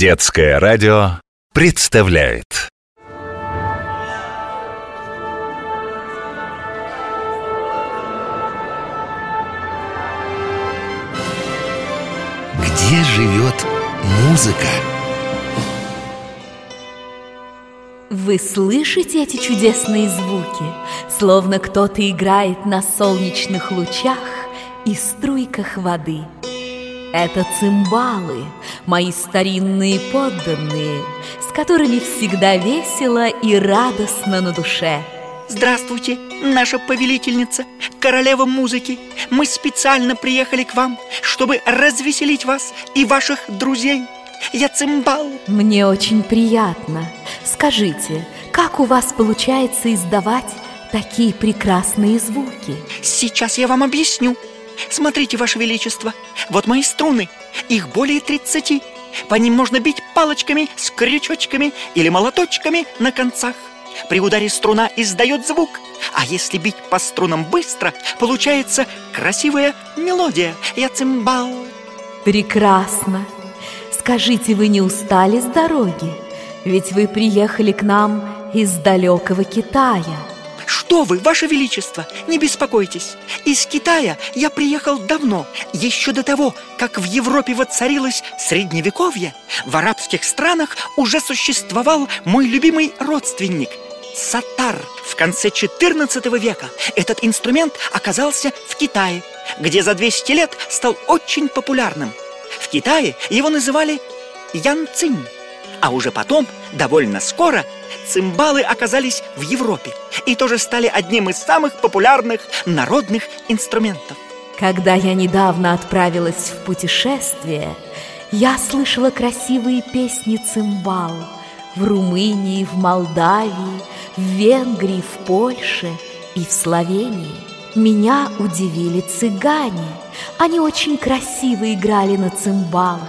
Детское радио представляет Где живет музыка? Вы слышите эти чудесные звуки, словно кто-то играет на солнечных лучах и струйках воды. Это цимбалы, мои старинные подданные, с которыми всегда весело и радостно на душе. Здравствуйте, наша повелительница, королева музыки. Мы специально приехали к вам, чтобы развеселить вас и ваших друзей. Я цимбал. Мне очень приятно. Скажите, как у вас получается издавать такие прекрасные звуки? Сейчас я вам объясню. Смотрите, Ваше Величество, вот мои струны, их более 30. По ним можно бить палочками с крючочками или молоточками на концах. При ударе струна издает звук, а если бить по струнам быстро, получается красивая мелодия. Я цимбал. Прекрасно. Скажите, вы не устали с дороги? Ведь вы приехали к нам из далекого Китая. Что вы, Ваше Величество, не беспокойтесь. Из Китая я приехал давно, еще до того, как в Европе воцарилось Средневековье. В арабских странах уже существовал мой любимый родственник – сатар. В конце 14 века этот инструмент оказался в Китае, где за 200 лет стал очень популярным. В Китае его называли янцинь. А уже потом, довольно скоро, цимбалы оказались в Европе и тоже стали одним из самых популярных народных инструментов. Когда я недавно отправилась в путешествие, я слышала красивые песни цимбал в Румынии, в Молдавии, в Венгрии, в Польше и в Словении. Меня удивили цыгане. Они очень красиво играли на цимбалах,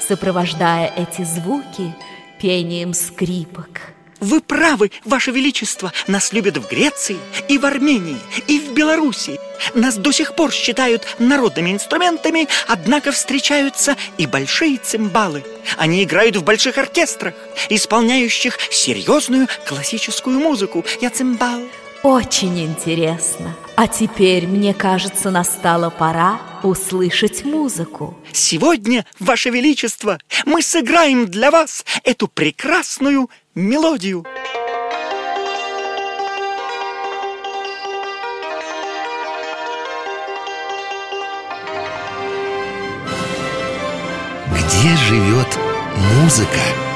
сопровождая эти звуки пением скрипок. Вы правы, Ваше Величество, нас любят в Греции, и в Армении, и в Белоруссии. Нас до сих пор считают народными инструментами, однако встречаются и большие цимбалы. Они играют в больших оркестрах, исполняющих серьезную классическую музыку. Я цимбал. Очень интересно. А теперь, мне кажется, настала пора услышать музыку. Сегодня, Ваше Величество, мы сыграем для вас эту прекрасную мелодию. Где живет музыка?